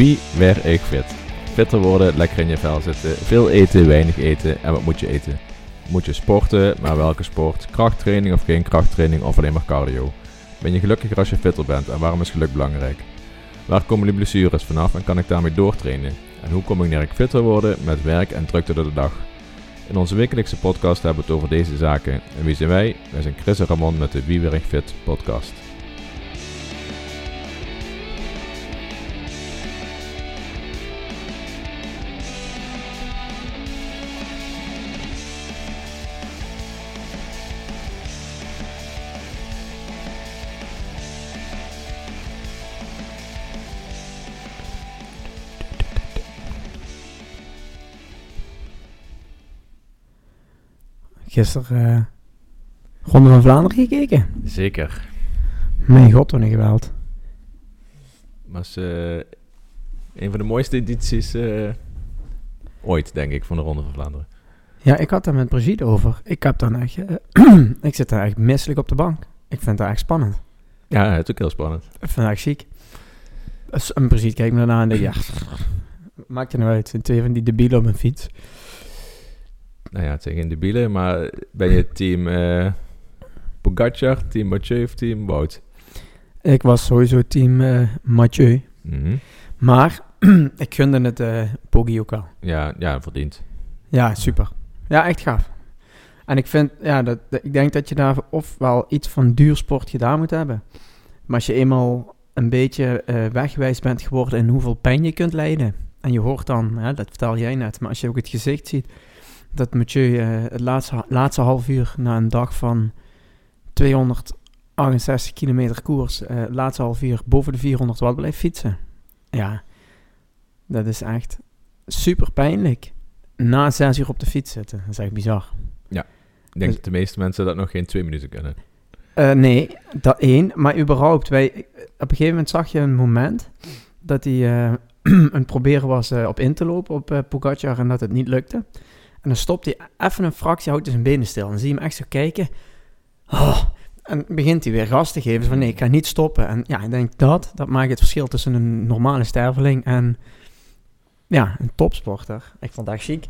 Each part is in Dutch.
Wie werd ik fit? Fitter worden, lekker in je vel zitten, veel eten, weinig eten en wat moet je eten? Moet je sporten, maar welke sport? Krachttraining of geen krachttraining of alleen maar cardio? Ben je gelukkiger als je fitter bent en waarom is geluk belangrijk? Waar komen die blessures vanaf en kan ik daarmee doortrainen? En hoe combineer ik fitter worden met werk en drukte door de dag? In onze wekelijkse podcast hebben we het over deze zaken. En wie zijn wij? Wij zijn Chris en Ramon met de Wie Werkt Fit podcast. Gisteren eh Ronde van Vlaanderen gekeken. Zeker. Mijn god, wat een geweld. Was eh, een van de mooiste edities eh, ooit, denk ik, van de Ronde van Vlaanderen. Ja, ik had daar met Brigitte over. Ik heb dan echt... ik zit daar echt misselijk op de bank. Ik vind het echt spannend. Ja, het is ook heel spannend. Ik vind het echt ziek. Dus, en Brigitte kijkt me daarna en denkt, ja, maakt er nou uit. Het twee van die debielen op een fiets. Nou ja, het zijn geen debielen, maar ben je team eh Pogacar, team Mathieu of team Wout? Ik was sowieso team eh, Mathieu. Mhm. Maar ik gunde het Poggi ook wel. Ja, ja, verdiend. Ja, super. Ja, echt gaaf. En ik vind, ja, dat, dat- ik denk dat je daar ofwel iets van duursport gedaan moet hebben. Maar als je eenmaal een beetje eh, wegwijs bent geworden in hoeveel pijn je kunt lijden. En je hoort dan, hè, dat vertel jij net, maar als je ook het gezicht ziet, dat Mathieu eh, het laatste, laatste half uur na een dag van 268 kilometer koers, eh, het laatste half uur boven de 400 watt blijft fietsen. Ja, dat is echt super pijnlijk na zes uur op de fiets zitten. Dat is echt bizar. Ik denk Dus- dat de meeste mensen dat nog geen twee minuten kunnen. Eh, nee, dat één. Maar überhaupt, wij, op een gegeven moment zag je een moment dat hij het proberen was op in te lopen op Pogacar en dat het niet lukte. En dan stopt hij even een fractie, houdt hij zijn benen stil. En dan zie je hem echt zo kijken. Oh, en begint hij weer gas te geven. Van nee, ik ga niet stoppen. En ja, ik denk dat, dat maakt het verschil tussen een normale sterveling en ja, een topsporter. Ik vond dat chic.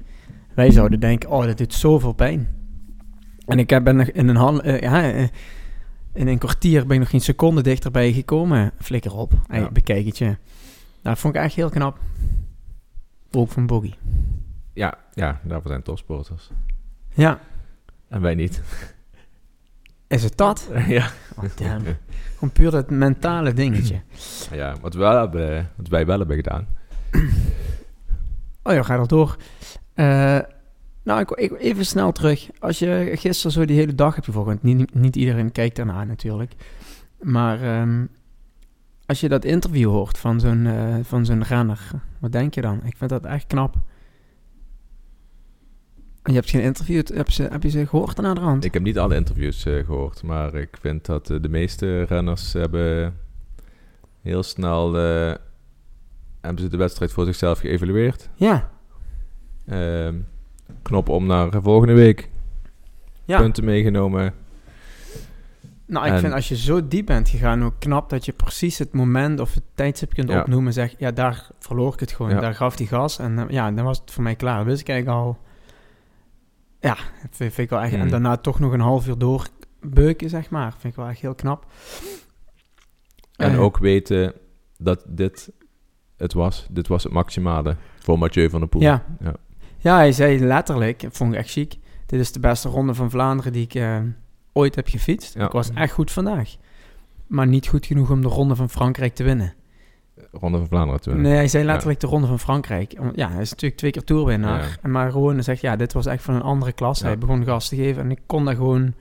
Wij zouden denken, oh, dat doet zoveel pijn. En ik heb- ben nog in een, eh, ja, eh, in een kwartier ben ik nog geen seconde dichterbij gekomen. Flikker op. Hey, Ja. Bekijk het je. Nou, dat vond ik echt heel knap. Ook van Boggy. Ja, ja, daarvoor zijn topsporters. Ja. En wij niet. Is het dat? ja. Oh, damn. Gewoon puur dat mentale dingetje. ja, wat, we wel hebben, wat wij wel hebben gedaan. Oh ja, ga er door. Eh, nou, ik, ik, even snel terug. Als je gisteren zo die hele dag hebt want niet, niet iedereen kijkt daarna natuurlijk. Maar ehm, als je dat interview hoort van zo'n eh, van zo'n renner, wat denk je dan? Ik vind dat echt knap. En je hebt geen interview, heb, ze, heb je ze gehoord aan de hand? Ik heb niet alle interviews eh, gehoord, maar ik vind dat eh, de meeste renners hebben heel snel eh, hebben ze de wedstrijd voor zichzelf geëvalueerd. Ja, Ehm, knop om naar volgende week. ja. Punten meegenomen. Nou, ik En- vind als je zo diep bent gegaan, ook knap dat je precies het moment of het tijdstip kunt Ja. opnoemen. Zeg, ja, daar verloor ik het gewoon. Ja. Daar gaf hij gas en ja, dan was het voor mij klaar. Dat wist ik eigenlijk al. Ja, dat vind, ik wel echt. En daarna toch nog een half uur doorbeuken, zeg maar. Vind ik wel echt heel knap. En Eh, ook weten dat dit het was. Dit was het maximale voor Mathieu van der Poel. Ja. ja. Ja, hij zei letterlijk, vond ik echt chic. Dit is de beste ronde van Vlaanderen die ik eh, ooit heb gefietst. Ja. Ik was echt goed vandaag. Maar niet goed genoeg om de ronde van Frankrijk te winnen. Ronde van Vlaanderen toen. Nee, hij zei letterlijk de ronde van Frankrijk. Ja, hij is natuurlijk twee keer toerwinnaar. Ja. En Maar gewoon zegt, ja, dit was echt van een andere klas. Ja. Hij begon gas te geven en ik kon daar gewoon...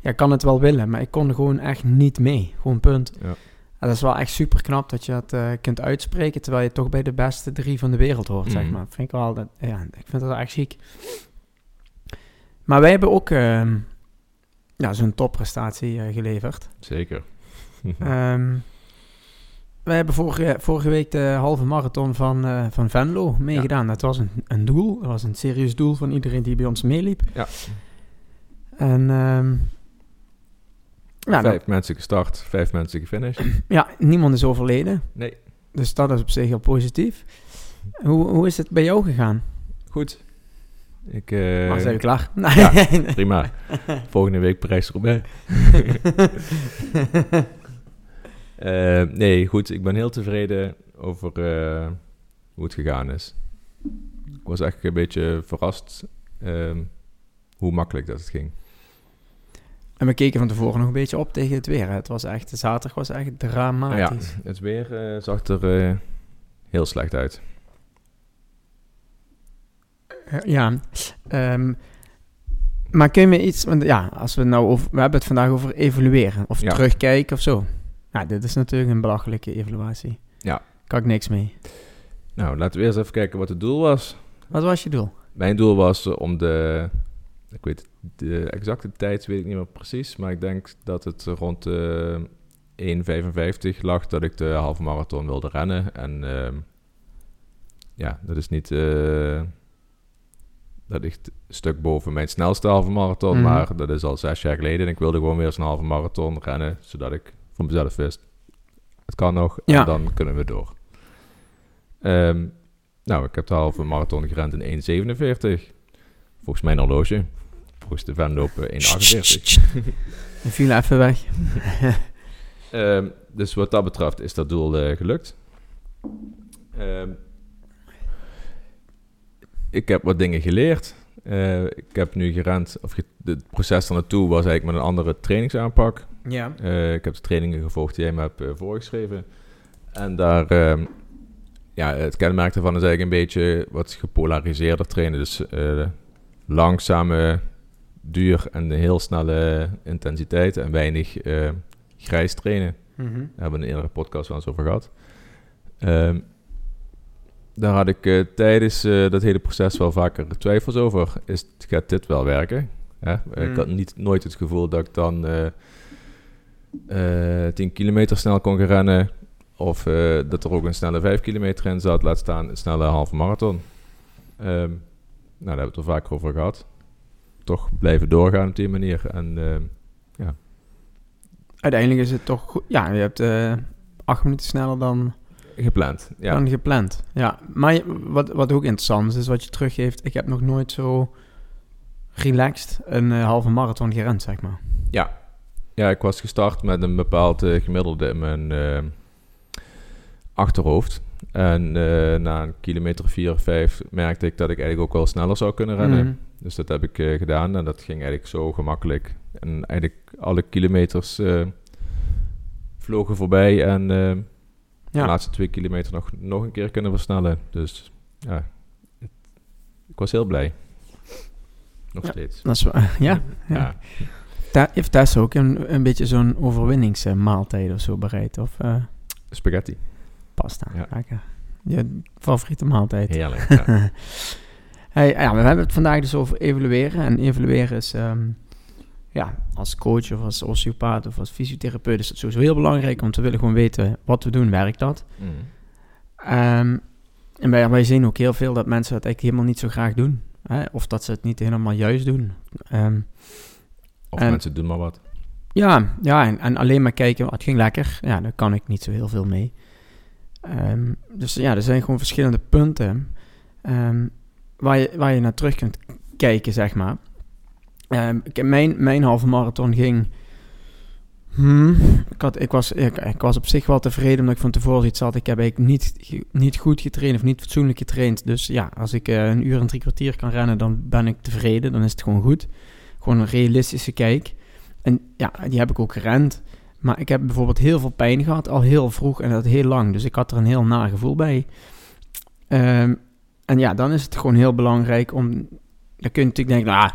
Ja, ik kan het wel willen, maar ik kon er gewoon echt niet mee. Gewoon punt. Ja. En dat is wel echt super knap dat je dat eh, kunt uitspreken... terwijl je toch bij de beste drie van de wereld hoort, zeg Mhm. maar. Vind ik wel... Dat, ja, ik vind dat echt chic. Maar wij hebben ook ehm, ja, zo'n topprestatie eh, geleverd. Zeker. Ehm wij hebben vorige, vorige week de halve marathon van, eh, van Venlo meegedaan. Dat was een, een doel. Dat was een serieus doel van iedereen die bij ons meeliep. Ja. En ja, vijf mensen gestart, vijf mensen gefinished. ja, niemand is overleden. Nee. Dus dat is op zich heel positief. Hoe, hoe is het bij jou gegaan? Goed. Ik, Maar zijn we klaar? ja. Nee. prima. Volgende week Parijs-Roubaix. Eh, nee, goed. Ik ben heel tevreden over eh, hoe het gegaan is. Ik was echt een beetje verrast ehm, hoe makkelijk dat het ging. En we keken van tevoren nog een beetje op tegen het weer. hè. Het was echt, zaterdag was echt ja, dramatisch. het weer eh, zag er heel slecht uit. Ja. ja. ehm, maar kun je me iets... Want ja, als we nou over... We hebben het vandaag over evalueren. Of Ja. terugkijken of zo. Ja, dit is natuurlijk een belachelijke evaluatie. Ja. Kan ik niks mee. Nou, laten we eerst even kijken wat het doel was. Wat was je doel? Mijn doel was eh, om de, ik weet de exacte tijd weet ik niet meer precies, maar ik denk dat het rond de 1,55 lag dat ik de halve marathon wilde rennen. En ehm, ja, dat is niet, eh, dat ligt een stuk boven mijn snelste halve marathon, Mhm. maar dat is al zes jaar geleden. En ik wilde gewoon weer eens een halve marathon rennen, zodat ik voor mezelf wist, het kan nog en Ja. dan kunnen we door. Ehm, nou, ik heb de halve marathon gerend in 1,47. Volgens mijn horloge. Volgens de Venloop eh, 1,48. Je viel even weg. Ehm, dus wat dat betreft is dat doel eh, gelukt. Ehm, ik heb wat dingen geleerd. Eh, ik heb nu gerend, of ge- het proces er naartoe was eigenlijk met een andere trainingsaanpak. Ja. Eh, ik heb de trainingen gevolgd die jij me hebt eh, voorgeschreven. En daar, ehm, ja, het kenmerk daarvan is eigenlijk een beetje wat gepolariseerder trainen. Dus langzame, duur en heel snelle intensiteit en weinig grijs trainen. Mhm. Daar hebben we in een eerdere podcast wel eens over gehad. Ehm, daar had ik eh, tijdens eh, dat hele proces wel vaker twijfels over. Is, gaat dit wel werken? Hè? Eh, Ik had niet, nooit het gevoel dat ik dan eh eh 10 kilometer snel kon gaan rennen. Of eh, dat er ook een snelle 5 kilometer in zat. Laat staan een snelle halve marathon. Ehm, nou, daar hebben we het er vaker over gehad. Toch blijven doorgaan op die manier. En ehm, Uiteindelijk is het toch goed. Ja, je hebt acht minuten sneller dan, gepland. Ja. dan gepland. Ja, maar je- wat, wat ook interessant is, is wat je teruggeeft. Ik heb nog nooit zo relaxed een eh, halve marathon gerend, zeg maar. Ja. ja, ik was gestart met een bepaald eh, gemiddelde in mijn eh, achterhoofd. En na een kilometer 4 of 5 merkte ik dat ik eigenlijk ook wel sneller zou kunnen rennen. Mhm. Dus dat heb ik gedaan en dat ging eigenlijk zo gemakkelijk. En eigenlijk alle kilometers vlogen voorbij en eh, de Ja. laatste twee kilometer nog, nog een keer kunnen versnellen. Dus ja, het- ik was heel blij. Nog Ja. steeds. Dat is, ja, ja. Ja. Ta- heeft Tess ook een, een beetje zo'n overwinningsmaaltijd of zo bereid? Of eh, Spaghetti. pasta? Ja. Lekker. Je favoriete maaltijd? Heerlijk. Ja. Hey, ja, we hebben het vandaag dus over evalueren. En evalueren is, ehm, ja, als coach of als osteopaat of als fysiotherapeut is het sowieso heel belangrijk. Want we willen gewoon weten wat we doen, werkt dat? Mm. Ehm, en wij, wij zien ook heel veel dat mensen het eigenlijk helemaal niet zo graag doen. Hè? Of dat ze het niet helemaal juist doen. Ehm, Of En- mensen doen maar wat. ja, ja en, en alleen maar kijken, "Oh, het ging lekker. Ja, daar kan ik niet zo heel veel mee. Ehm, dus ja, er zijn gewoon verschillende punten waar, je, waar je naar terug kunt kijken, zeg maar. Ehm, mijn, mijn halve marathon ging... Hmm, ik, had, ik, was, ik, was op zich wel tevreden omdat ik van tevoren iets had. Ik heb eigenlijk niet, niet goed getraind of niet fatsoenlijk getraind. Dus ja, als ik eh, een uur en drie kwartier kan rennen, dan ben ik tevreden. Dan is het gewoon goed. Gewoon een realistische kijk. En ja, die heb ik ook gerend. Maar ik heb bijvoorbeeld heel veel pijn gehad, al heel vroeg en dat heel lang. Dus ik had er een heel nagevoel bij. Ehm, en ja, dan is het gewoon heel belangrijk om... Dan kun je natuurlijk denken, ah,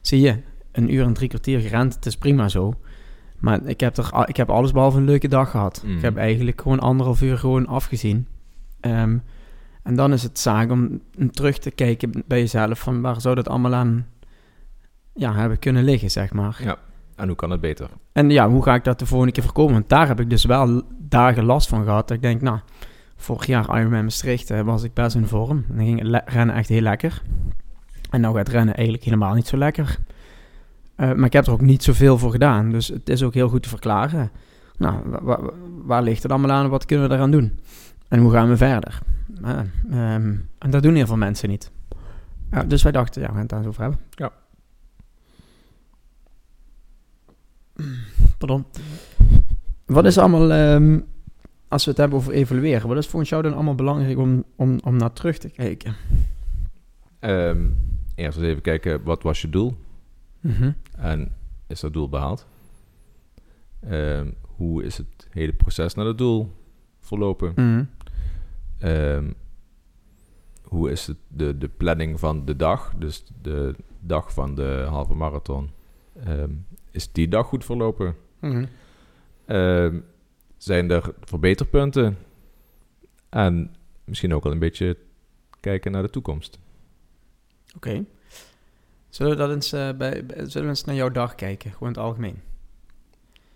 zie je, een uur en drie kwartier gerend, het is prima zo. Maar ik heb, er, ik heb alles behalve een leuke dag gehad. Ik heb eigenlijk gewoon anderhalf uur gewoon afgezien. Ehm, en dan is het zaak om terug te kijken bij jezelf van waar zou dat allemaal aan ja, hebben kunnen liggen, zeg maar. Ja. En hoe kan het beter? En ja, hoe ga ik dat de volgende keer voorkomen? Want daar heb ik dus wel dagen last van gehad. Dat ik denk, nou, vorig jaar Ironman Maastricht eh, was ik best in vorm. Dan ging het rennen echt heel lekker. En nou gaat rennen eigenlijk helemaal niet zo lekker. Eh, maar ik heb er ook niet zoveel voor gedaan. Dus het is ook heel goed te verklaren. Nou, wa- wa- waar ligt het allemaal aan en wat kunnen we eraan doen? En hoe gaan we verder? Uh, um, en dat doen heel veel mensen niet. Ja, dus wij dachten, ja, we gaan het daar eens over hebben. Ja. Pardon. Wat is allemaal, um, als we het hebben over evalueren, wat is volgens jou dan allemaal belangrijk om, om, om naar terug te kijken? Um, eerst eens even kijken, wat was je doel? Mm En is dat doel behaald? Um, hoe is het hele proces naar het doel verlopen? Mm um, hoe is het de, de planning van de dag, dus de dag van de halve marathon, um, is die dag goed verlopen? Mhm. Zijn er verbeterpunten? En misschien ook wel een beetje kijken naar de toekomst. Oké. Okay. Zullen, we dat eens, uh, bij, zullen we eens naar jouw dag kijken, gewoon in het algemeen?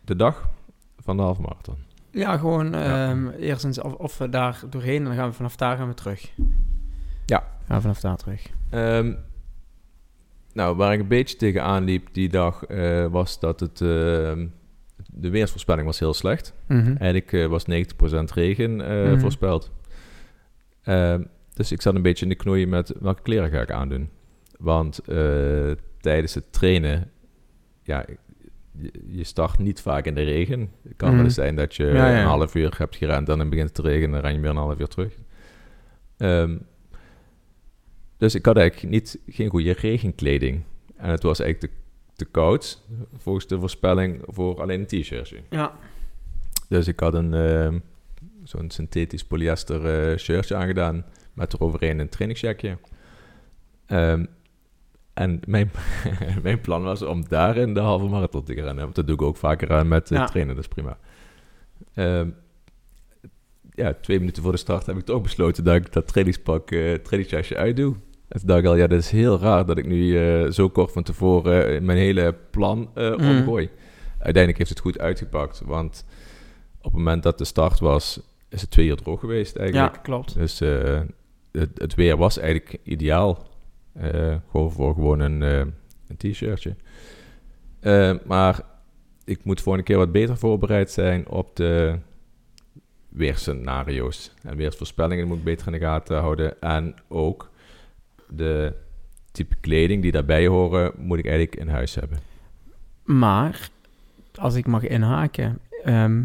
De dag van de halve marathon? Ja, gewoon ja. Um, eerst eens of, of, we daar doorheen en dan gaan we vanaf daar gaan we terug. Ja. Gaan we vanaf daar terug. Um, nou, waar ik een beetje tegenaan liep die dag uh, was dat het... Uh, de weersvoorspelling was heel slecht. Mm -hmm. Eigenlijk uh, was 90% regen mm -hmm. voorspeld. Ehm, dus ik zat een beetje in de knoeien met welke kleren ga ik aandoen. Want tijdens het trainen... Ja, je start niet vaak in de regen. Het kan mm. wel eens zijn dat je ja, ja. een half uur hebt gerend en dan begint het te regenen en dan ren je weer een half uur terug. Um, dus ik had eigenlijk niet, geen goede regenkleding. En het was eigenlijk te, te koud, volgens de voorspelling, voor alleen een t-shirtje. Ja. Dus ik had een, uh, zo'n synthetisch polyester uh, shirtje aangedaan, met eroverheen een trainingsjackje. Um, en mijn, mijn plan was om daarin de halve marathon te gaan rennen. Want dat doe ik ook vaker aan met uh, Ja. trainen, dat is prima. Ehm, ja, twee minuten voor de start heb ik toch besloten dat ik dat trainingspak, eh trainingsjasje uitdoe. En toen dacht ik al, ja, dat is heel raar dat ik nu eh, zo kort van tevoren eh, mijn hele plan eh Mm. omgooi. Uiteindelijk heeft het goed uitgepakt, want op het moment dat de start was, is het twee uur droog geweest Ja, eigenlijk. klopt. Dus eh, het, weer was eigenlijk ideaal. Eh, gewoon voor gewoon een, eh, een t-shirtje. Eh, maar ik moet volgende keer wat beter voorbereid zijn op de weerscenario's. En weersvoorspellingen moet ik beter in de gaten houden. En ook de type kleding die daarbij horen, moet ik eigenlijk in huis hebben. Maar, als ik mag inhaken, ehm,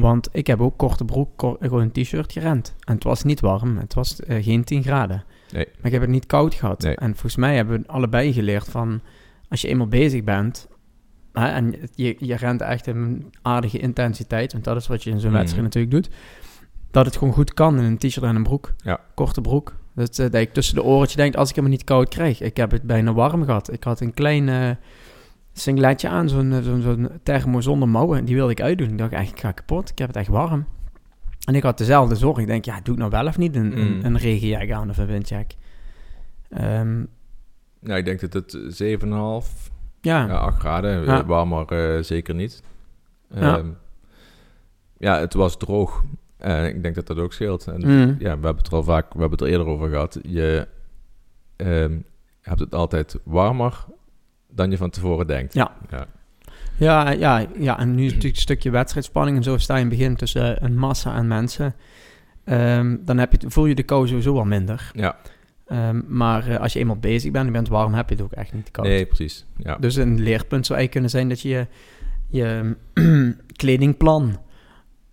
want ik heb ook korte broek, kor- gewoon een t-shirt gerend. En het was niet warm, het was eh, geen 10 graden. Nee. Maar ik heb het niet koud gehad. Nee. En volgens mij hebben we allebei geleerd van, als je eenmaal bezig bent, hè, en je, je rent echt een aardige intensiteit, want dat is wat je in zo'n Mhm. wedstrijd natuurlijk doet, dat het gewoon goed kan in een t-shirt en een broek. Ja. Korte broek. Dat, eh, dat ik tussen de oortje denk, als ik hem niet koud krijg. Ik heb het bijna warm gehad. Ik had een klein eh, singletje aan, zo'n eh, zo'n zo'n thermo zonder mouwen. Die wilde ik uitdoen. Ik dacht, echt, ik ga kapot. Ik heb het echt warm. En ik had dezelfde zorg. Ik denk, ja, doe ik nou wel of niet een, Mm. een, een regenjack aan of een windjack? Ehm, Nou, ik denk dat het 7,5, ja, ja, 8 graden, Ja. eh, warmer eh, zeker niet. Ja. Ehm, ja, het was droog. En ik denk dat dat ook scheelt. En Mm. ja, we hebben het er al vaak, we hebben het er eerder over gehad. Je ehm, hebt het altijd warmer dan je van tevoren denkt. Ja. ja. Ja, ja, ja, en nu natuurlijk een stukje wedstrijdspanning en zo sta je in het begin tussen een massa aan mensen. Ehm, dan heb je, voel je de kou sowieso wel minder. Ja. Ehm, maar eh, als je eenmaal bezig bent en je bent warm, heb je het ook echt niet koud. Nee, precies. Ja. Dus een leerpunt zou eigenlijk kunnen zijn dat je je kledingplan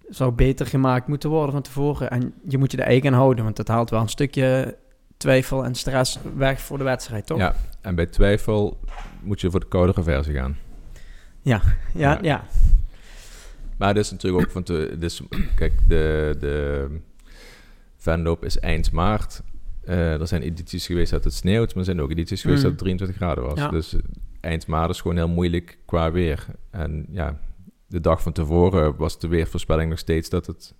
zou beter gemaakt moeten worden van tevoren. En je moet je er eigen aan houden, want dat haalt wel een stukje twijfel en stress weg voor de wedstrijd, toch? Ja. En bij twijfel moet je voor de koudere versie gaan. ja, Ja. ja. Maar dat is natuurlijk ook van te... Dus, kijk, de, de Venloop is eind maart. Eh, er zijn edities geweest dat het sneeuwt, maar er zijn ook edities geweest Mm. dat het 23 graden was. Ja. Dus eh, eind maart is gewoon heel moeilijk qua weer. En ja, de dag van tevoren was de weervoorspelling nog steeds dat het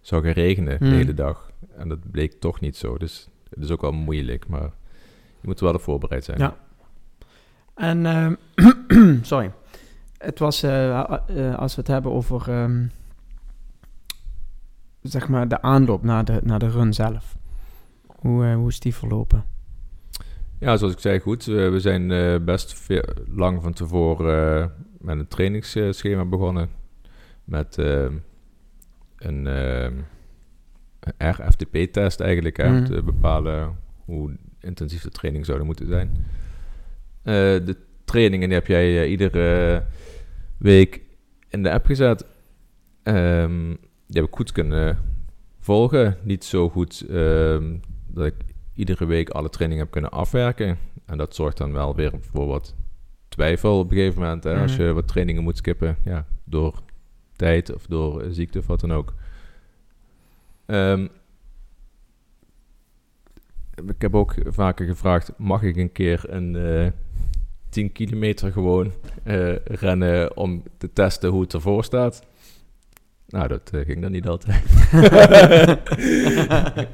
zou gaan regenen Mm. de hele dag. En dat bleek toch niet zo. Dus het is ook wel moeilijk, maar je moet er wel op voorbereid zijn. Ja. En, ehm, sorry. Het was, eh, eh, als we het hebben over, ehm, zeg maar, de aanloop naar de, naar de run zelf. Hoe, eh, hoe is die verlopen? Ja, zoals ik zei, goed. Eh, we zijn eh, best veel, lang van tevoren eh, met een trainingsschema begonnen. Met eh, een, eh, RFTP-test eigenlijk, hè, om Mhm. te bepalen hoe intensief de training zouden moeten zijn. Eh, de trainingen die heb jij eh, iedere week in de app gezet. Ehm, die heb ik goed kunnen volgen. Niet zo goed ehm, dat ik iedere week alle trainingen heb kunnen afwerken. En dat zorgt dan wel weer voor wat twijfel op een gegeven moment. Hè, Als Mhm. je wat trainingen moet skippen, ja, door tijd of door ziekte of wat dan ook. Ehm, ik heb ook vaker gevraagd, mag ik een keer een eh 10 kilometer gewoon eh, rennen om te testen hoe het ervoor staat? Nou, dat eh, ging dan niet altijd.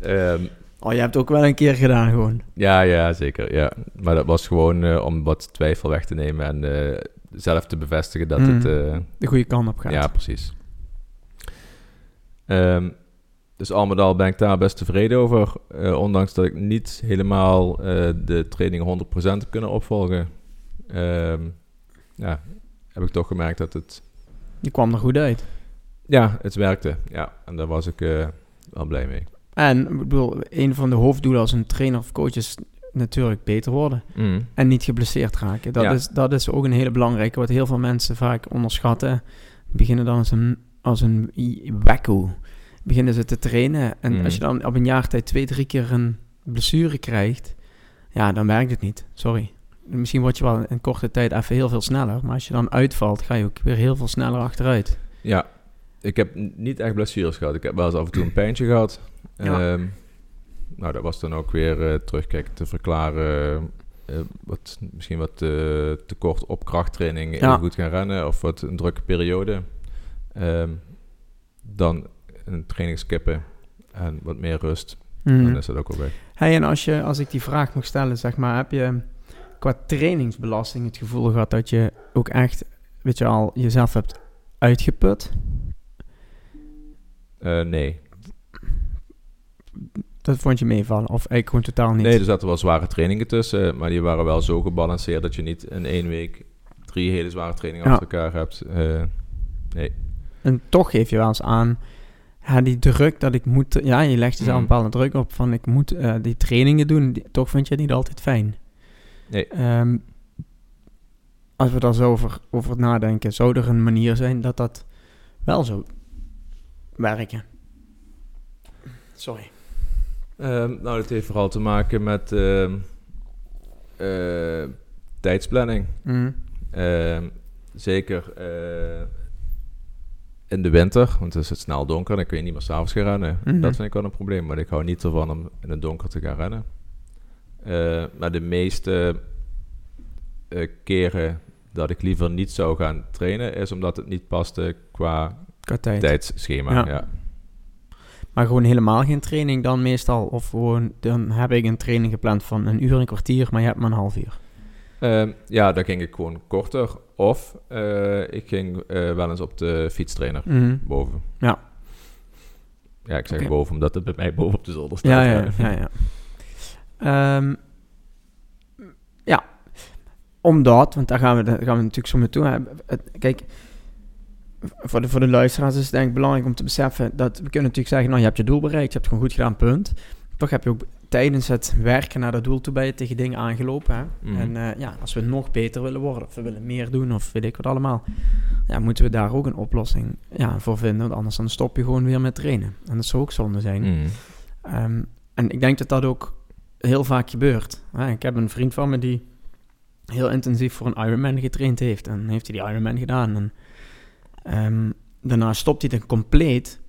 Ehm, oh, je hebt het ook wel een keer gedaan gewoon. ja, ja, zeker. Ja. Maar dat was gewoon eh, om wat twijfel weg te nemen en eh, zelf te bevestigen dat Mm. het... eh, De goede kant op gaat. ja, precies. Ehm, dus al met al ben ik daar best tevreden over. eh, ondanks dat ik niet helemaal eh, de training 100% heb kunnen opvolgen. Ehm, ja, heb ik toch gemerkt dat het... Die kwam er goed uit. Ja, het werkte. Ja, en daar was ik eh, wel blij mee. En ik bedoel, een van de hoofddoelen als een trainer of coach is natuurlijk beter worden. Mm. En niet geblesseerd raken. Dat, Ja. is, dat is ook een hele belangrijke, wat heel veel mensen vaak onderschatten. Beginnen dan als een, als een wacko. Beginnen ze te trainen. En Mhm. als je dan op een jaar tijd twee, drie keer een blessure krijgt, ja, dan werkt het niet. Sorry. Misschien word je wel in korte tijd even heel veel sneller. Maar als je dan uitvalt, ga je ook weer heel veel sneller achteruit. Ja, ik heb niet echt blessures gehad. Ik heb wel eens af en toe een pijntje gehad. Ja. Ehm, nou, dat was dan ook weer eh terugkijken te verklaren. eh, wat, misschien wat eh, te kort op krachttraining even Ja. goed gaan rennen of wat een drukke periode. Ehm, dan een training skippen en wat meer rust. Mhm. Dan is dat ook al weg. Hey, en als, je, als ik die vraag mag stellen, zeg maar, heb je qua trainingsbelasting het gevoel gehad dat je ook echt, weet je al, jezelf hebt uitgeput? Eh, nee. Dat vond je meevallen? Of eigenlijk gewoon totaal niet? nee, er zaten wel zware trainingen tussen, maar die waren wel zo gebalanceerd dat je niet in één week drie hele zware trainingen Ja. achter elkaar hebt. Eh, nee. En toch geef je wel eens aan, ja, die druk dat ik moet, ja, je legt jezelf een Mhm. bepaalde druk op van ik moet eh, die trainingen doen, die- toch vind je het niet altijd fijn. Nee. Ehm, als we daar zo over, over nadenken, zou er een manier zijn dat dat wel zo werken? Sorry. Ehm, nou, dat heeft vooral te maken met ehm, eh, tijdsplanning. Mhm. Ehm, zeker eh, in de winter, want dan is het snel donker, dan kun je niet meer s'avonds gaan rennen. Mhm. Dat vind ik wel een probleem, maar ik hou niet ervan om in het donker te gaan rennen. Eh, maar de meeste eh, keren dat ik liever niet zou gaan trainen, is omdat het niet paste qua Qua tijd. tijdsschema. Ja. Ja. Maar gewoon helemaal geen training dan meestal? Of gewoon, dan heb ik een training gepland van een uur, een kwartier, maar je hebt maar een half uur. Ehm, ja, dan ging ik gewoon korter. Of eh, ik ging eh, wel eens op de fietstrainer Mhm. boven. Ja. Ja, ik zeg boven omdat het bij mij boven op de zolder staat. Ja, ja, ja. ja. Ehm, ja, omdat, want daar gaan we, daar gaan we natuurlijk zo mee toe hebben. Kijk, voor de, voor de luisteraars is het denk ik belangrijk om te beseffen dat we kunnen natuurlijk zeggen, nou je hebt je doel bereikt, je hebt het gewoon goed gedaan, punt. Toch heb je ook tijdens het werken naar dat doel toe bij je tegen dingen aangelopen. Hè? Mhm. En eh, ja, als we nog beter willen worden, of we willen meer doen, of weet ik wat allemaal, ja, moeten we daar ook een oplossing ja, voor vinden. Want anders dan stop je gewoon weer met trainen. En dat zou ook zonde zijn. Mm. Ehm, en ik denk dat dat ook heel vaak gebeurt. Hè, ik heb een vriend van me die heel intensief voor een Ironman getraind heeft. En heeft hij die Ironman gedaan. En ehm, daarna stopt hij het compleet.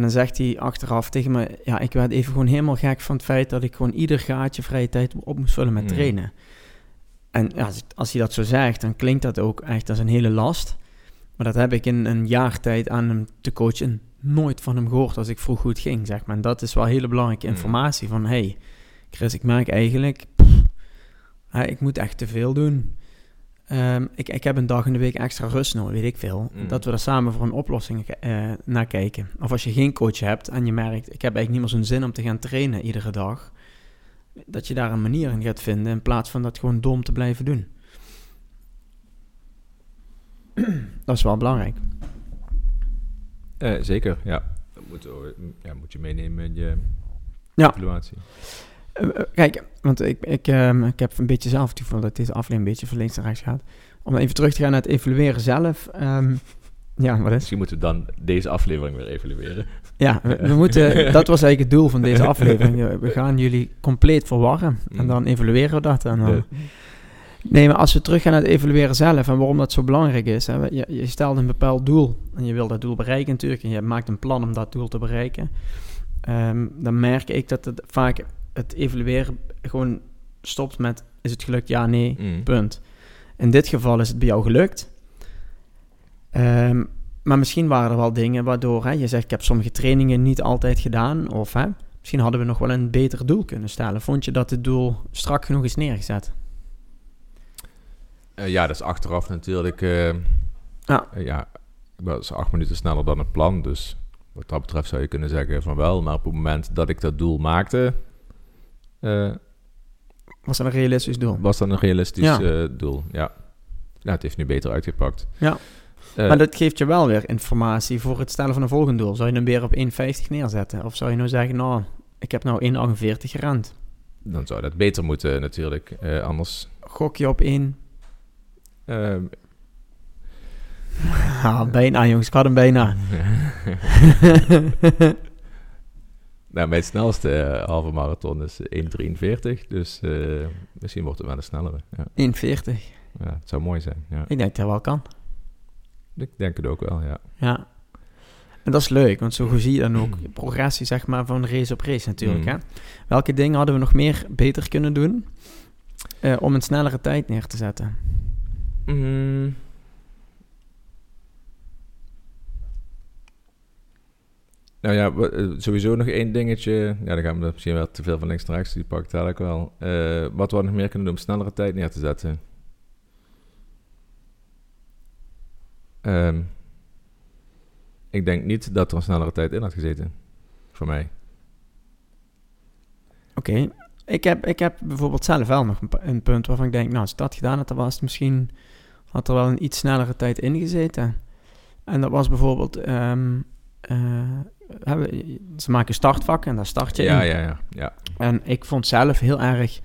En dan zegt hij achteraf tegen me... Ja, ik werd even gewoon helemaal gek van het feit... dat ik gewoon ieder gaatje vrije tijd op moest vullen met Mm. trainen. En ja, als, als hij dat zo zegt, dan klinkt dat ook echt als een hele last. Maar dat heb ik in een jaar tijd aan hem te coachen nooit van hem gehoord als ik vroeg hoe het ging, zeg maar. En dat is wel hele belangrijke Mm. informatie van... hey, Chris, ik merk eigenlijk... pff, hè, ik moet echt te veel doen. Ehm, ik, ik heb een dag in de week extra rust nodig, weet ik veel. Mm. Dat we er samen voor een oplossing eh, naar kijken. Of als je geen coach hebt en je merkt... ik heb eigenlijk niet meer zo'n zin om te gaan trainen iedere dag... dat je daar een manier in gaat vinden... in plaats van dat gewoon dom te blijven doen. dat is wel belangrijk. Eh, zeker, ja. Dat moet, ja, moet je meenemen in je Ja. evaluatie. Eh, kijk, want ik, ik, ehm, ik heb een beetje zelf het gevoel dat deze aflevering een beetje van links naar rechts gaat. Om even terug te gaan naar het evalueren zelf. ehm, ja, wat is? Misschien moeten we dan deze aflevering weer evalueren. Ja, we, we moeten, dat was eigenlijk het doel van deze aflevering. We gaan jullie compleet verwarren. En dan evalueren we dat. En dan, Nee, maar als we teruggaan naar het evalueren zelf en waarom dat zo belangrijk is. Hè, je, je stelt een bepaald doel en je wil dat doel bereiken natuurlijk. En je maakt een plan om dat doel te bereiken. Ehm, dan merk ik dat het vaak het evalueren gewoon stopt met is het gelukt? Ja, nee, Mm. punt. In dit geval is het bij jou gelukt. Ehm, maar misschien waren er wel dingen waardoor hè, je zegt ik heb sommige trainingen niet altijd gedaan. Of hè, misschien hadden we nog wel een beter doel kunnen stellen. Vond je dat het doel strak genoeg is neergezet? Eh, ja, dat is achteraf natuurlijk. eh, Ja. eh, ja, ik was acht minuten sneller dan het plan. Dus wat dat betreft zou je kunnen zeggen van wel. Maar op het moment dat ik dat doel maakte, eh, Was dat een realistisch doel? was dat een realistisch Ja. eh, doel. Ja. ja, het heeft nu beter uitgepakt. Ja. Eh, maar dat geeft je wel weer informatie voor het stellen van een volgend doel. Zou je hem weer op 1,50 neerzetten? Of zou je nou zeggen, nou, ik heb nou 1,48 gerend. dan zou dat beter moeten natuurlijk. Anders... Gok je op 1... eh, Ah, bijna jongens, ik had hem bijna. nou, mijn snelste eh, halve marathon is 1,43. Dus eh, misschien wordt het wel een snellere. Ja. 1,40. ja, het zou mooi zijn. Ja. Ik denk dat dat wel kan. Ik denk het ook wel, ja. Ja. En dat is leuk, want zo zie je dan ook progressie zeg maar, van race op race natuurlijk. Mm. Hè? Welke dingen hadden we nog meer beter kunnen doen eh, om een snellere tijd neer te zetten? Mm. Nou ja, eh, sowieso nog één dingetje. Ja, dan gaan we misschien wel te veel van links rechts. Die pak ik wel. Eh, wat we nog meer kunnen doen om snellere tijd neer te zetten. Ehm, ik denk niet dat er een snellere tijd in had gezeten. Voor mij. Oké, ik, heb, ik heb bijvoorbeeld zelf wel nog een, pu- een punt waarvan ik denk, nou, als dat gedaan had, dan was misschien, had er wel een iets snellere tijd ingezeten. En dat was bijvoorbeeld, ehm, eh, hebben- ze maken startvakken en daar start je Ja, in. ja, ja. ja. En ik vond zelf heel erg,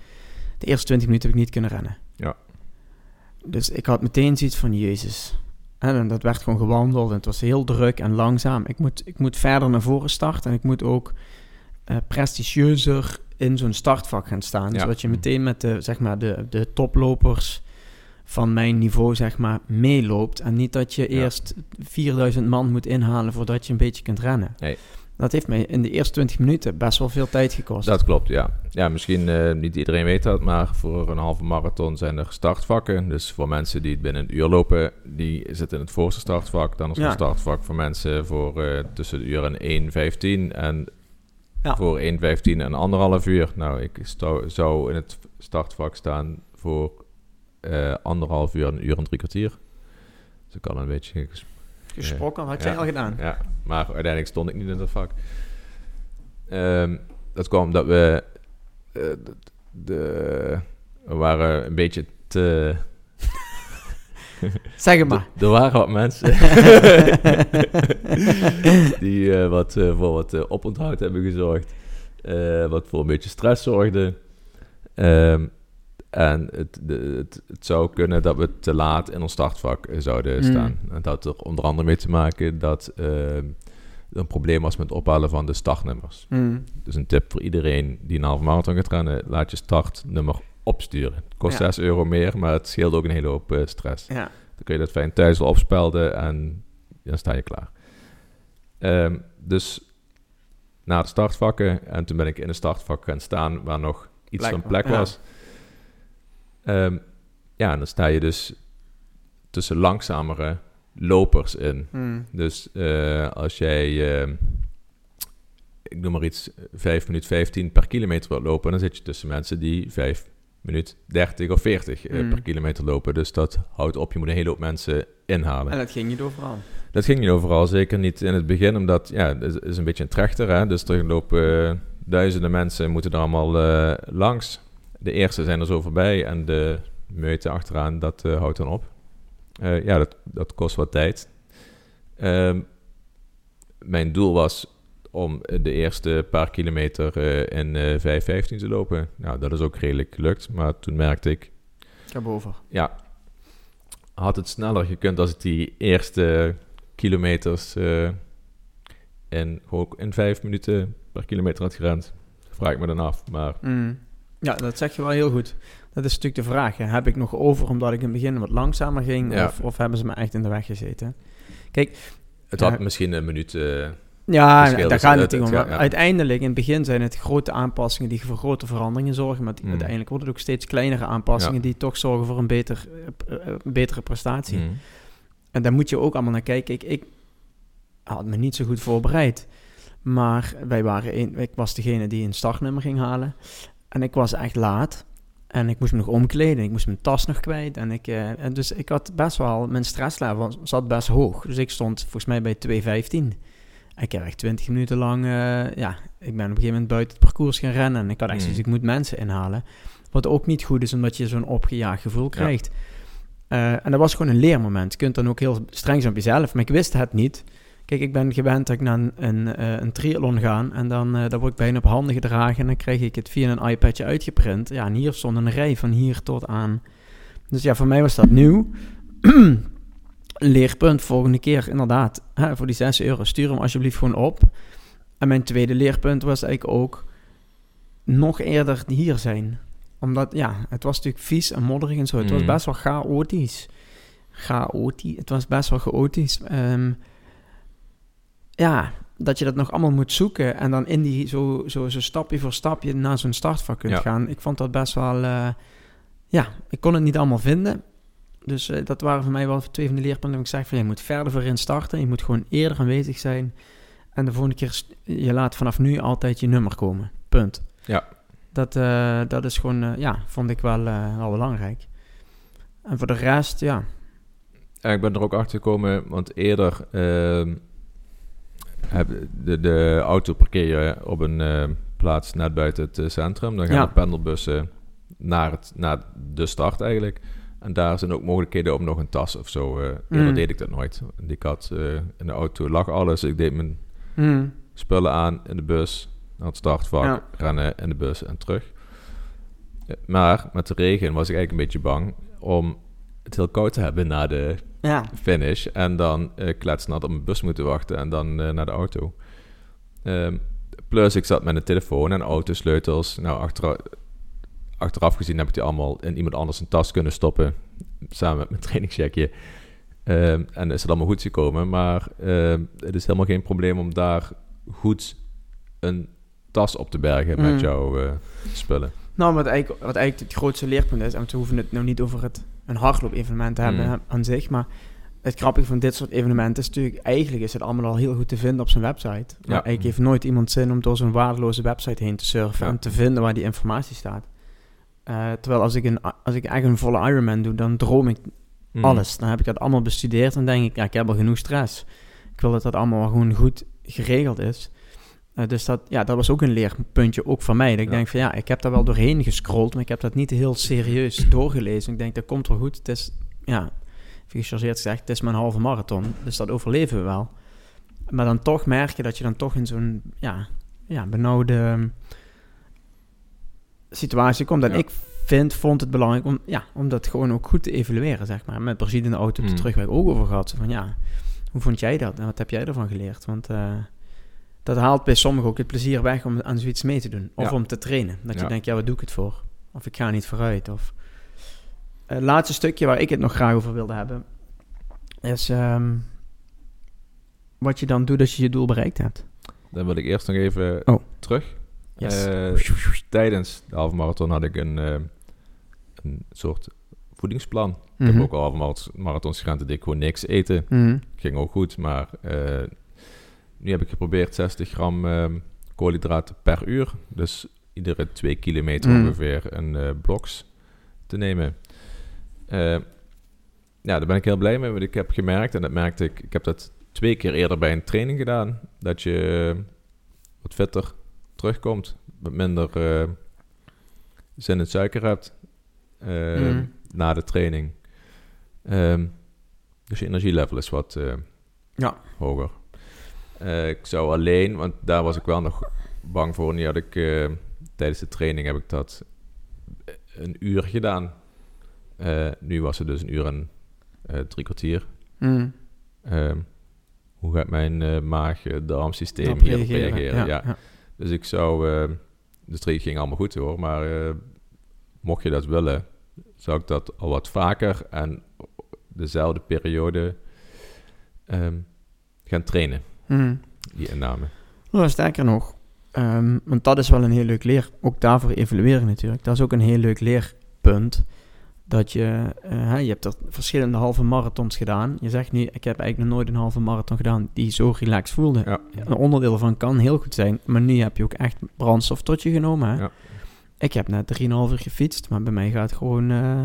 de eerste 20 minuten heb ik niet kunnen rennen. Ja. Dus ik had meteen zoiets van, jezus. En dat werd gewoon gewandeld en het was heel druk en langzaam. Ik moet, ik moet verder naar voren starten en ik moet ook eh, prestigieuzer in zo'n startvak gaan staan. Ja. Zodat je meteen met de, zeg maar, de, de toplopers van mijn niveau zeg maar, meeloopt. En niet dat je Ja. eerst 4000 man moet inhalen voordat je een beetje kunt rennen. Nee. Dat heeft mij in de eerste 20 minuten best wel veel tijd gekost. Dat klopt, ja. Ja, misschien eh, niet iedereen weet dat, maar voor een halve marathon zijn er startvakken. Dus voor mensen die het binnen een uur lopen, die zitten in het voorste startvak. Dan is er Ja. een startvak voor mensen voor eh, tussen de uur en 1,15 en Ja. voor 1,15 en anderhalf uur. Nou, ik zou in het startvak staan voor eh, anderhalf uur, een uur en drie kwartier. Dus ik kan een beetje ges- Gesproken, had Ja. jij al gedaan? ja, maar uiteindelijk stond ik niet in dat vak. Ehm, dat kwam omdat we... eh, de, de- we waren een beetje te... Zeg het maar. Er waren wat mensen die eh, wat, voor wat eh, oponthoud hebben gezorgd. wat voor een beetje stress zorgden. Ehm, en het, het, het zou kunnen dat we te laat in ons startvak zouden Mm. staan. En dat had er onder andere mee te maken dat er een probleem was met het ophalen van de startnummers. Hmm. Dus een tip voor iedereen die een halve marathon gaat rennen, laat je startnummer opsturen. Het kost Ja. 6 euro meer, maar het scheelt ook een hele hoop eh, stress. Ja. Dan kun je dat fijn thuis wel opspelden en dan sta je klaar. Ehm, dus na de startvakken, en toen ben ik in een startvak gaan staan waar nog iets Plek van was, plek ja. Ehm, ja, en dan sta je dus tussen langzamere lopers in. Hmm. Dus eh, als jij, ehm, ik noem maar iets, 5 minuut 15 per kilometer wilt lopen, dan zit je tussen mensen die 5 minuut 30 of 40 eh, Mm. per kilometer lopen. Dus dat houdt op, je moet een hele hoop mensen inhalen. En dat ging niet overal. Dat ging niet overal, zeker niet in het begin, omdat ja, het is- een beetje een trechter. Hè? Dus er lopen eh, duizenden mensen, moeten er allemaal langs. De eerste zijn er zo voorbij en de meute achteraan, dat eh, houdt dan op. Eh, ja, dat, dat kost wat tijd. Ehm, mijn doel was om de eerste paar kilometer eh, in eh 5.15 te lopen. Nou, dat is ook redelijk gelukt. Maar toen merkte ik, Ik heb over. ja, had het sneller gekund als ik die eerste kilometers in, gewoon in vijf minuten per kilometer had gerend. Vraag ik me dan af. Maar Mm. Ja, dat zeg je wel heel goed. Dat is natuurlijk de vraag. hè. Heb ik nog over omdat ik in het begin wat langzamer ging? Ja. Of, of hebben ze me echt in de weg gezeten? het Ja. had misschien een minuut... eh, Ja, daar gaat het- het niet om. het- ja. Uiteindelijk, in het begin zijn het grote aanpassingen die voor grote veranderingen zorgen. Maar Mm. uiteindelijk worden het ook steeds kleinere aanpassingen Ja. die toch zorgen voor een, beter, eh, eh, een betere prestatie. mm. En daar moet je ook allemaal naar kijken. Ik, ik had me niet zo goed voorbereid. Maar wij waren een, ik was degene die een startnummer ging halen. En ik was echt laat. En ik moest me nog omkleden. Ik moest mijn tas nog kwijt. En ik, eh, en dus ik had best wel... Mijn stresslevel zat best hoog. Dus ik stond volgens mij bij 2.15. Ik heb echt 20 minuten lang... eh, ja, ik ben op een gegeven moment buiten het parcours gaan rennen. En ik had echt Mm. zoiets, ik moet mensen inhalen. Wat ook niet goed is, omdat je zo'n opgejaagd gevoel krijgt. Eh, en dat was gewoon een leermoment. Je kunt dan ook heel streng zijn op jezelf, maar ik wist het niet. Kijk, ik ben gewend dat ik naar een, een, eh, een triathlon ga en dan, dan word ik bijna op handen gedragen en dan krijg ik het via een iPadje uitgeprint. Ja, en hier stond een rij van hier tot aan. Dus ja, voor mij was dat nieuw. Leerpunt volgende keer, inderdaad. Hè, voor die 6 euro, stuur hem alsjeblieft gewoon op. En mijn tweede leerpunt was eigenlijk ook nog eerder hier zijn omdat, ja, het was natuurlijk vies en modderig en zo. Het was Mhm. best wel chaotisch. Chaotisch. Het was best wel chaotisch. Ehm, ja, dat je dat nog allemaal moet zoeken en dan in die zo, zo, zo stapje voor stapje naar zo'n startvak kunt Ja. gaan. Ik vond dat best wel, eh, ja, ik kon het niet allemaal vinden. Dus eh, dat waren voor mij wel twee van de leerpunten. Ik zeg van, je moet verder voorin starten. Je moet gewoon eerder aanwezig zijn. En de volgende keer, je laat vanaf nu altijd je nummer komen. Punt. Ja. Dat, eh, dat is gewoon, ja, vond ik wel, wel belangrijk. En voor de rest, ja. Ik ben er ook achter gekomen, want eerder ehm, de, de auto parkeer je op een eh, plaats net buiten het eh, centrum. Dan gaan Ja. de pendelbussen naar, het, naar de start eigenlijk. En daar zijn ook mogelijkheden om nog een tas of zo. eerder Mm. deed ik dat nooit. Ik had in de auto lag alles. Ik deed mijn Hmm. spullen aan in de bus, naar het startvak, Ja. rennen in de bus en terug. Maar met de regen was ik eigenlijk een beetje bang om het heel koud te hebben na de Ja. finish. En dan eh kletsnat op mijn bus moeten wachten en dan eh, naar de auto. Ehm, plus ik zat met een telefoon en autosleutels. Nou, achteraf, achteraf gezien heb ik die allemaal in iemand anders een tas kunnen stoppen. Samen met mijn trainingscheckje. Ehm, en is het allemaal goed gekomen. Maar ehm, het is helemaal geen probleem om daar goed een tas op te bergen Mm. met jouw eh, spullen. Nou, wat eigenlijk, wat eigenlijk het grootste leerpunt is, en we hoeven het nou niet over het, een hardloop-evenement te hebben Mm. aan zich, maar het grappige van dit soort evenementen is natuurlijk, eigenlijk is het allemaal al heel goed te vinden op zijn website. Maar Ja. eigenlijk heeft nooit iemand zin om door zo'n waardeloze website heen te surfen Ja. en te vinden waar die informatie staat. Eh, terwijl als ik, een, als ik echt een volle Ironman doe, dan droom ik Mm. alles. Dan heb ik dat allemaal bestudeerd en denk ik, ja, ik heb al genoeg stress. Ik wil dat dat allemaal gewoon goed geregeld is. Eh, dus dat, ja, dat was ook een leerpuntje, ook van mij. Dat ik Ja. denk van ja, ik heb daar wel doorheen gescrolld, maar ik heb dat niet heel serieus doorgelezen. Ik denk, dat komt wel goed. Het is, ja, gechargeerd gezegd, het is een halve marathon, dus dat overleven we wel. Maar dan toch merk je dat je dan toch in zo'n, ja, ja benauwde ehm, situatie komt. En Ja. ik vind, vond het belangrijk om, ja, om dat gewoon ook goed te evalueren, zeg maar. Met Brigitte in de auto op de Mm. terugweg ook over gehad. Van ja, hoe vond jij dat en wat heb jij ervan geleerd? Want eh, dat haalt bij sommigen ook het plezier weg om aan zoiets mee te doen. Of Ja. om te trainen. Dat je denkt, ja, wat doe ik het voor? Of ik ga niet vooruit. Of... Het laatste stukje waar ik het nog graag over wilde hebben, is ehm, wat je dan doet als je je doel bereikt hebt. Dan wil ik eerst nog even Oh. terug. Yes. Eh, tijdens de halve marathon had ik een, eh, een soort voedingsplan. Ik Mhm. heb ook al halve marath- marathons toen deed ik gewoon niks eten. Mhm. Ging ook goed, maar eh, nu heb ik geprobeerd 60 gram eh, koolhydraten per uur. Dus iedere twee kilometer Mm. ongeveer een eh bloks te nemen. Eh, ja, daar ben ik heel blij mee, want ik heb gemerkt, en dat merkte ik, ik heb dat twee keer eerder bij een training gedaan, dat je eh, wat fitter terugkomt, wat minder eh, zin in suiker hebt Mm. na de training. Ehm, dus je energielevel is wat Ja. hoger. Eh, ik zou alleen, want daar was ik wel nog bang voor. Nu had ik eh, tijdens de training heb ik dat een uur gedaan. Eh, nu was het dus een uur en eh, drie kwartier. Mm. Ehm, hoe gaat mijn eh, maag-darmsysteem hierop reageren? Ja, ja. Dus ik zou... eh, de training ging allemaal goed hoor, maar eh, mocht je dat willen, zou ik dat al wat vaker en dezelfde periode ehm, gaan trainen, Mm. die inname. Nou, sterker nog, ehm, want dat is wel een heel leuk leer. Ook daarvoor evalueren natuurlijk. Dat is ook een heel leuk leerpunt. Dat je, eh, je hebt er verschillende halve marathons gedaan. Je zegt nu, ik heb eigenlijk nog nooit een halve marathon gedaan die zo relaxed voelde. Ja. Een onderdeel van kan heel goed zijn, maar nu heb je ook echt brandstof tot je genomen. Hè? Ja. Ik heb net 3,5 uur gefietst, maar bij mij gaat gewoon eh,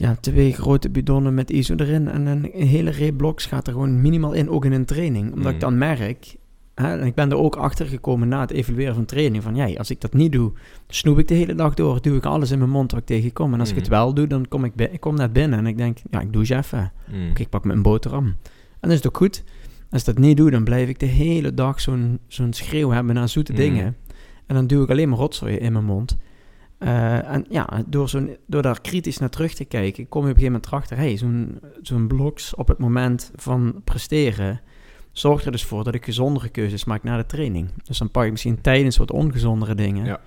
ja, twee grote bidonnen met ISO erin en een hele reep bloks gaat er gewoon minimaal in, ook in een training. Omdat ik Mhm. dan merk, hè, en ik ben er ook achter gekomen na het evalueren van training, van ja, als ik dat niet doe, snoep ik de hele dag door, doe ik alles in mijn mond wat ik tegenkom. En als ik het Mhm. wel doe, dan kom ik, ik kom net binnen en ik denk, ja, ik douche even. Mm. Oké, ik pak mijn boterham. En dan is het ook goed. Als ik dat niet doe, dan blijf ik de hele dag zo'n zo'n schreeuw hebben naar zoete dingen. En dan duw ik alleen maar rotzooi in mijn mond. Eh, en ja, door, zo'n, door daar kritisch naar terug te kijken, kom je op een gegeven moment erachter... hey, zo'n, zo'n bloks op het moment van presteren... zorgt er dus voor dat ik gezondere keuzes maak na de training. Dus dan pak ik misschien tijdens wat ongezondere dingen. Ja.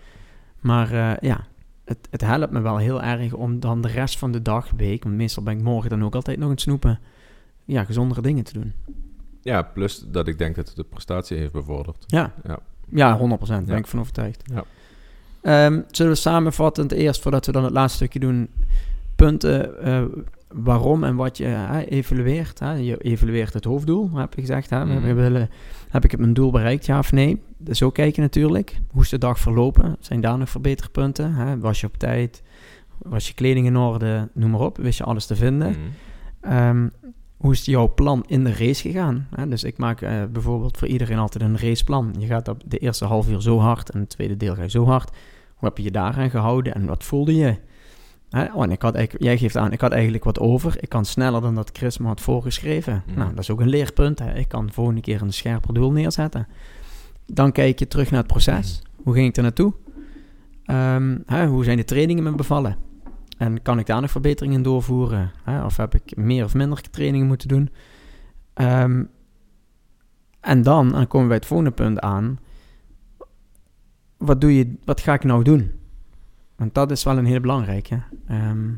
Maar eh, ja, het, het helpt me wel heel erg om dan de rest van de dag, week... want meestal ben ik morgen dan ook altijd nog aan het snoepen... ja, gezondere dingen te doen. Ja, plus dat ik denk dat het de prestatie heeft bevorderd. Ja, Ja. ja 100%. Daar ben ik van overtuigd. Ja. Ehm, zullen we samenvattend eerst, voordat we dan het laatste stukje doen, punten eh, waarom en wat je hè, evalueert. Hè? Je evalueert het hoofddoel, heb je gezegd. Hè? We- we Mhm. willen, heb ik het mijn doel bereikt, ja of nee? Dus zo kijken natuurlijk. Hoe is de dag verlopen? Zijn daar nog verbeterpunten? Hè? Was je op tijd? Was je kleding in orde? Noem maar op. Wist je alles te vinden? Mm. Ehm, hoe is jouw plan in de race gegaan? Dus ik maak eh, bijvoorbeeld voor iedereen altijd een raceplan. Je gaat op de eerste half uur zo hard en het tweede deel ga je zo hard. Hoe heb je je daaraan gehouden en wat voelde je? Hè, oh, en ik had eigenlijk, jij geeft aan, ik had eigenlijk wat over. Ik kan sneller dan dat Chris me had voorgeschreven. Nou, dat is ook een leerpunt. Hè. Ik kan de volgende keer een scherper doel neerzetten. Dan kijk je terug naar het proces. Hoe ging ik er naartoe? Ehm, hè, hoe zijn de trainingen me bevallen? En kan ik daar nog verbeteringen in doorvoeren? Hè? Of heb ik meer of minder trainingen moeten doen? Ehm, en dan, dan komen we bij het volgende punt aan. Wat, doe je, wat ga ik nou doen? Want dat is wel een heel belangrijke. Ehm,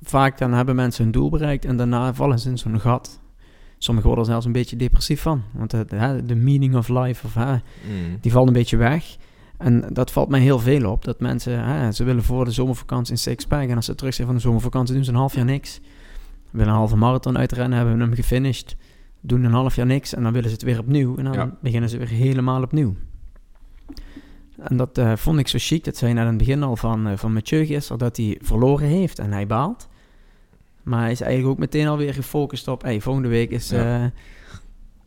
vaak dan hebben mensen hun doel bereikt en daarna vallen ze in zo'n gat. Sommigen worden er zelfs een beetje depressief van. Want de, de, de meaning of life, of, hè, Mm. die valt een beetje weg. En dat valt mij heel veel op. Dat mensen, hè, ze willen voor de zomervakantie een sixpack. En als ze terug zijn van de zomervakantie, doen ze een half jaar niks. Ze willen een halve marathon uitrennen, hebben hem gefinished. Doen een half jaar niks en dan willen ze het weer opnieuw. En dan Ja. beginnen ze weer helemaal opnieuw. En dat eh, vond ik zo chic. Dat zei je aan het begin al van, eh, van Mathieu gisteren, dat hij verloren heeft en hij baalt. Maar hij is eigenlijk ook meteen alweer gefocust op, hey, volgende week is, Ja. eh,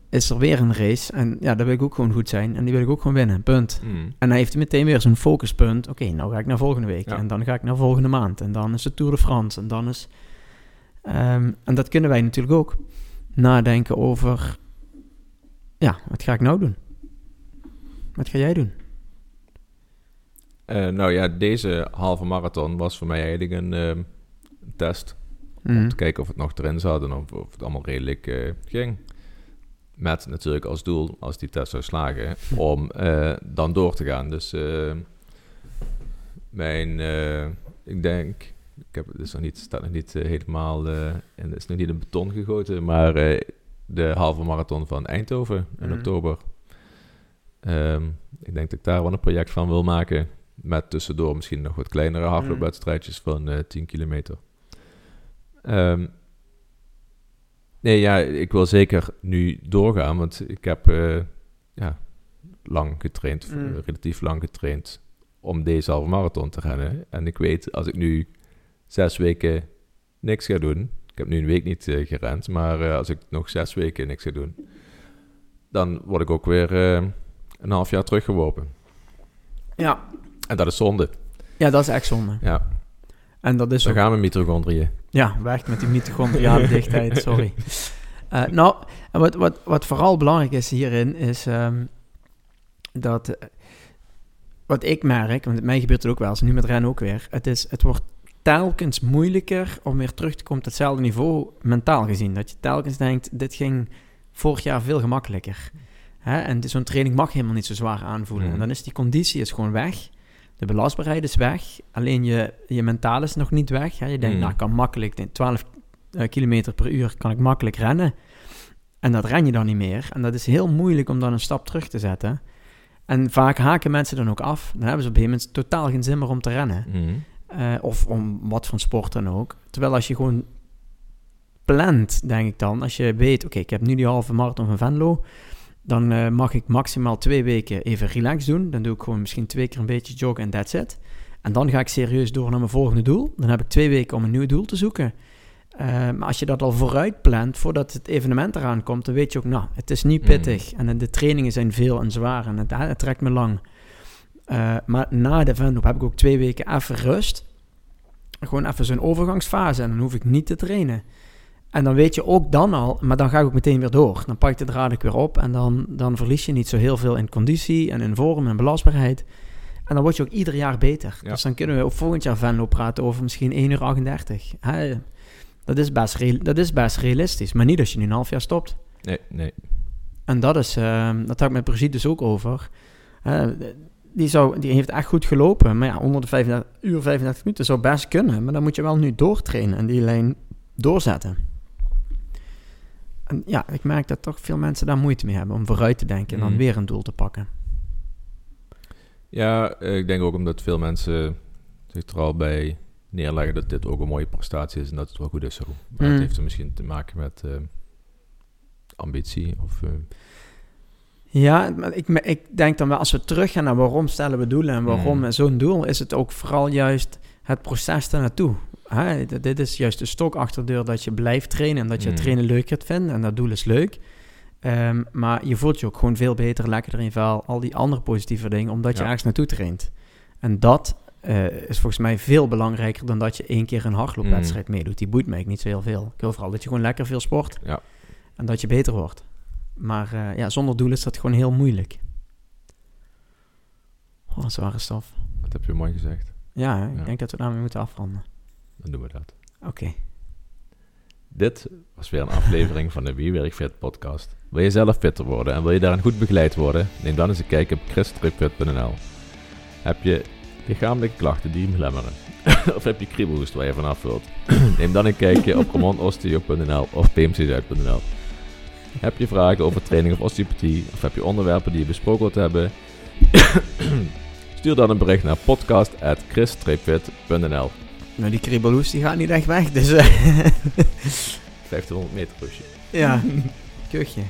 is er weer een race. En ja, daar wil ik ook gewoon goed zijn. En die wil ik ook gewoon winnen, punt. Mm. En hij heeft meteen weer zo'n focuspunt. Oké, nou ga ik naar volgende week. Ja. En dan ga ik naar volgende maand. En dan is de Tour de France. En dan is... Ehm, en dat kunnen wij natuurlijk ook. Nadenken over... Ja, wat ga ik nou doen? Wat ga jij doen? Eh, nou ja, deze halve marathon was voor mij eigenlijk een ehm, test. Om te kijken of het nog erin zat en of, of het allemaal redelijk eh, ging. Met natuurlijk als doel, als die test zou slagen, om eh, dan door te gaan. Dus eh, mijn, eh, ik denk, ik heb het is nog niet, staat nog niet helemaal, en het is nog niet in beton gegoten, maar de halve marathon van Eindhoven in Mhm. oktober. Ehm, ik denk dat ik daar wel een project van wil maken. Met tussendoor misschien nog wat kleinere hardloopwedstrijdjes van eh 10 kilometer. Ehm, nee, ja, ik wil zeker nu doorgaan, want ik heb eh, ja, lang getraind, Mm. relatief lang getraind om deze halve marathon te rennen. En ik weet, als ik nu zes weken niks ga doen, ik heb nu een week niet eh, gerend, maar eh, als ik nog zes weken niks ga doen, dan word ik ook weer een half jaar teruggeworpen. Ja. En dat is zonde. ja, dat is echt zonde. Ja, En dat is zo ook... gaan we mitochondriën. Ja, weg met die mitochondriale dichtheid, sorry. Eh, nou, wat, wat, wat vooral belangrijk is hierin, is ehm, dat... eh, wat ik merk, want mij gebeurt het ook wel eens, nu met rennen ook weer. Het, is, het wordt telkens moeilijker om weer terug te komen op hetzelfde niveau, mentaal gezien. Dat je telkens denkt, dit ging vorig jaar veel gemakkelijker. Hè? En zo'n training mag helemaal niet zo zwaar aanvoelen. Mhm. En dan is die conditie is gewoon weg. De belastbaarheid is weg. Alleen je, je mentaal is nog niet weg. Hè? Je denkt, Mhm. nou, ik kan makkelijk, 12 eh, kilometer per uur kan ik makkelijk rennen. En dat ren je dan niet meer. En dat is heel moeilijk om dan een stap terug te zetten. En vaak haken mensen dan ook af. Dan hebben ze op een gegeven moment totaal geen zin meer om te rennen. Mhm. Eh, of om wat voor sport dan ook. Terwijl als je gewoon plant, denk ik dan, als je weet, oké, ik heb nu die halve marathon van Venlo, dan eh, mag ik maximaal twee weken even relax doen. Dan doe ik gewoon misschien twee keer een beetje joggen en that's it. En dan ga ik serieus door naar mijn volgende doel. Dan heb ik twee weken om een nieuw doel te zoeken. Eh, maar als je dat al vooruit plant, voordat het evenement eraan komt, dan weet je ook, nou, het is niet Mm. pittig. En de trainingen zijn veel en zwaar en het, het trekt me lang. Eh, maar na de Venlo heb ik ook twee weken even rust. Gewoon even zo'n overgangsfase en dan hoef ik niet te trainen. En dan weet je ook dan al, maar dan ga ik ook meteen weer door. Dan pak ik de draad ik weer op en dan, dan verlies je niet zo heel veel in conditie en in vorm en belastbaarheid. En dan word je ook ieder jaar beter. Ja. Dus dan kunnen we ook volgend jaar Venlo praten over misschien 1 uur 38. Hè, dat, is best dat is best realistisch, maar niet als je nu een half jaar stopt. Nee, nee. En dat is, ehm, dat had ik met Brigitte dus ook over. Eh, die, zou, die heeft echt goed gelopen. Maar ja, onder de 35, uur 35 minuten zou best kunnen. Maar dan moet je wel nu doortrainen en die lijn doorzetten. En ja, ik merk dat toch veel mensen daar moeite mee hebben om vooruit te denken en dan Mhm. weer een doel te pakken. Ja, eh, ik denk ook omdat veel mensen zich er al bij neerleggen dat dit ook een mooie prestatie is en dat het wel goed is zo. Maar Mm. het heeft er misschien te maken met eh, ambitie of... eh, Ja, maar ik, ik denk dan wel, als we teruggaan naar waarom stellen we doelen en waarom Mhm. zo'n doel, is het ook vooral juist het proces ernaartoe. Hè, dit is juist de stok achter de deur dat je blijft trainen en dat je het Mhm. trainen leuk gaat vinden en dat doel is leuk. Ehm, maar je voelt je ook gewoon veel beter, lekkerder in vel, al die andere positieve dingen, omdat je Ja. ergens naartoe traint. En dat eh, is volgens mij veel belangrijker dan dat je één keer een hardloopwedstrijd meedoet. Die boeit mij niet zo heel veel. Ik wil vooral dat je gewoon lekker veel sport Ja. en dat je beter wordt. Maar eh, ja, zonder doel is dat gewoon heel moeilijk. Oh, zware stof. dat heb je mooi gezegd. Ja, ik Ja. denk dat we daarmee moeten afronden. Dan doen we dat. Oké. Dit was weer een aflevering van de Wie Werk Fit podcast. Wil je zelf fitter worden en wil je daarin goed begeleid worden? Neem dan eens een kijk op christripfit.nl. Heb je lichamelijke klachten die je belemmeren? of heb je kriebelhoest waar je vanaf wilt? Neem dan een kijkje op ramondosteo.nl of pmczuid.nl. Heb je vragen over training of osteopathie? Of heb je onderwerpen die je besproken wilt hebben? Stuur dan een bericht naar podcast.chris-fit.nl Nou, die kribbelhoes die gaat niet echt weg, dus... eh, 1500 meter pusje. ja, kuchje.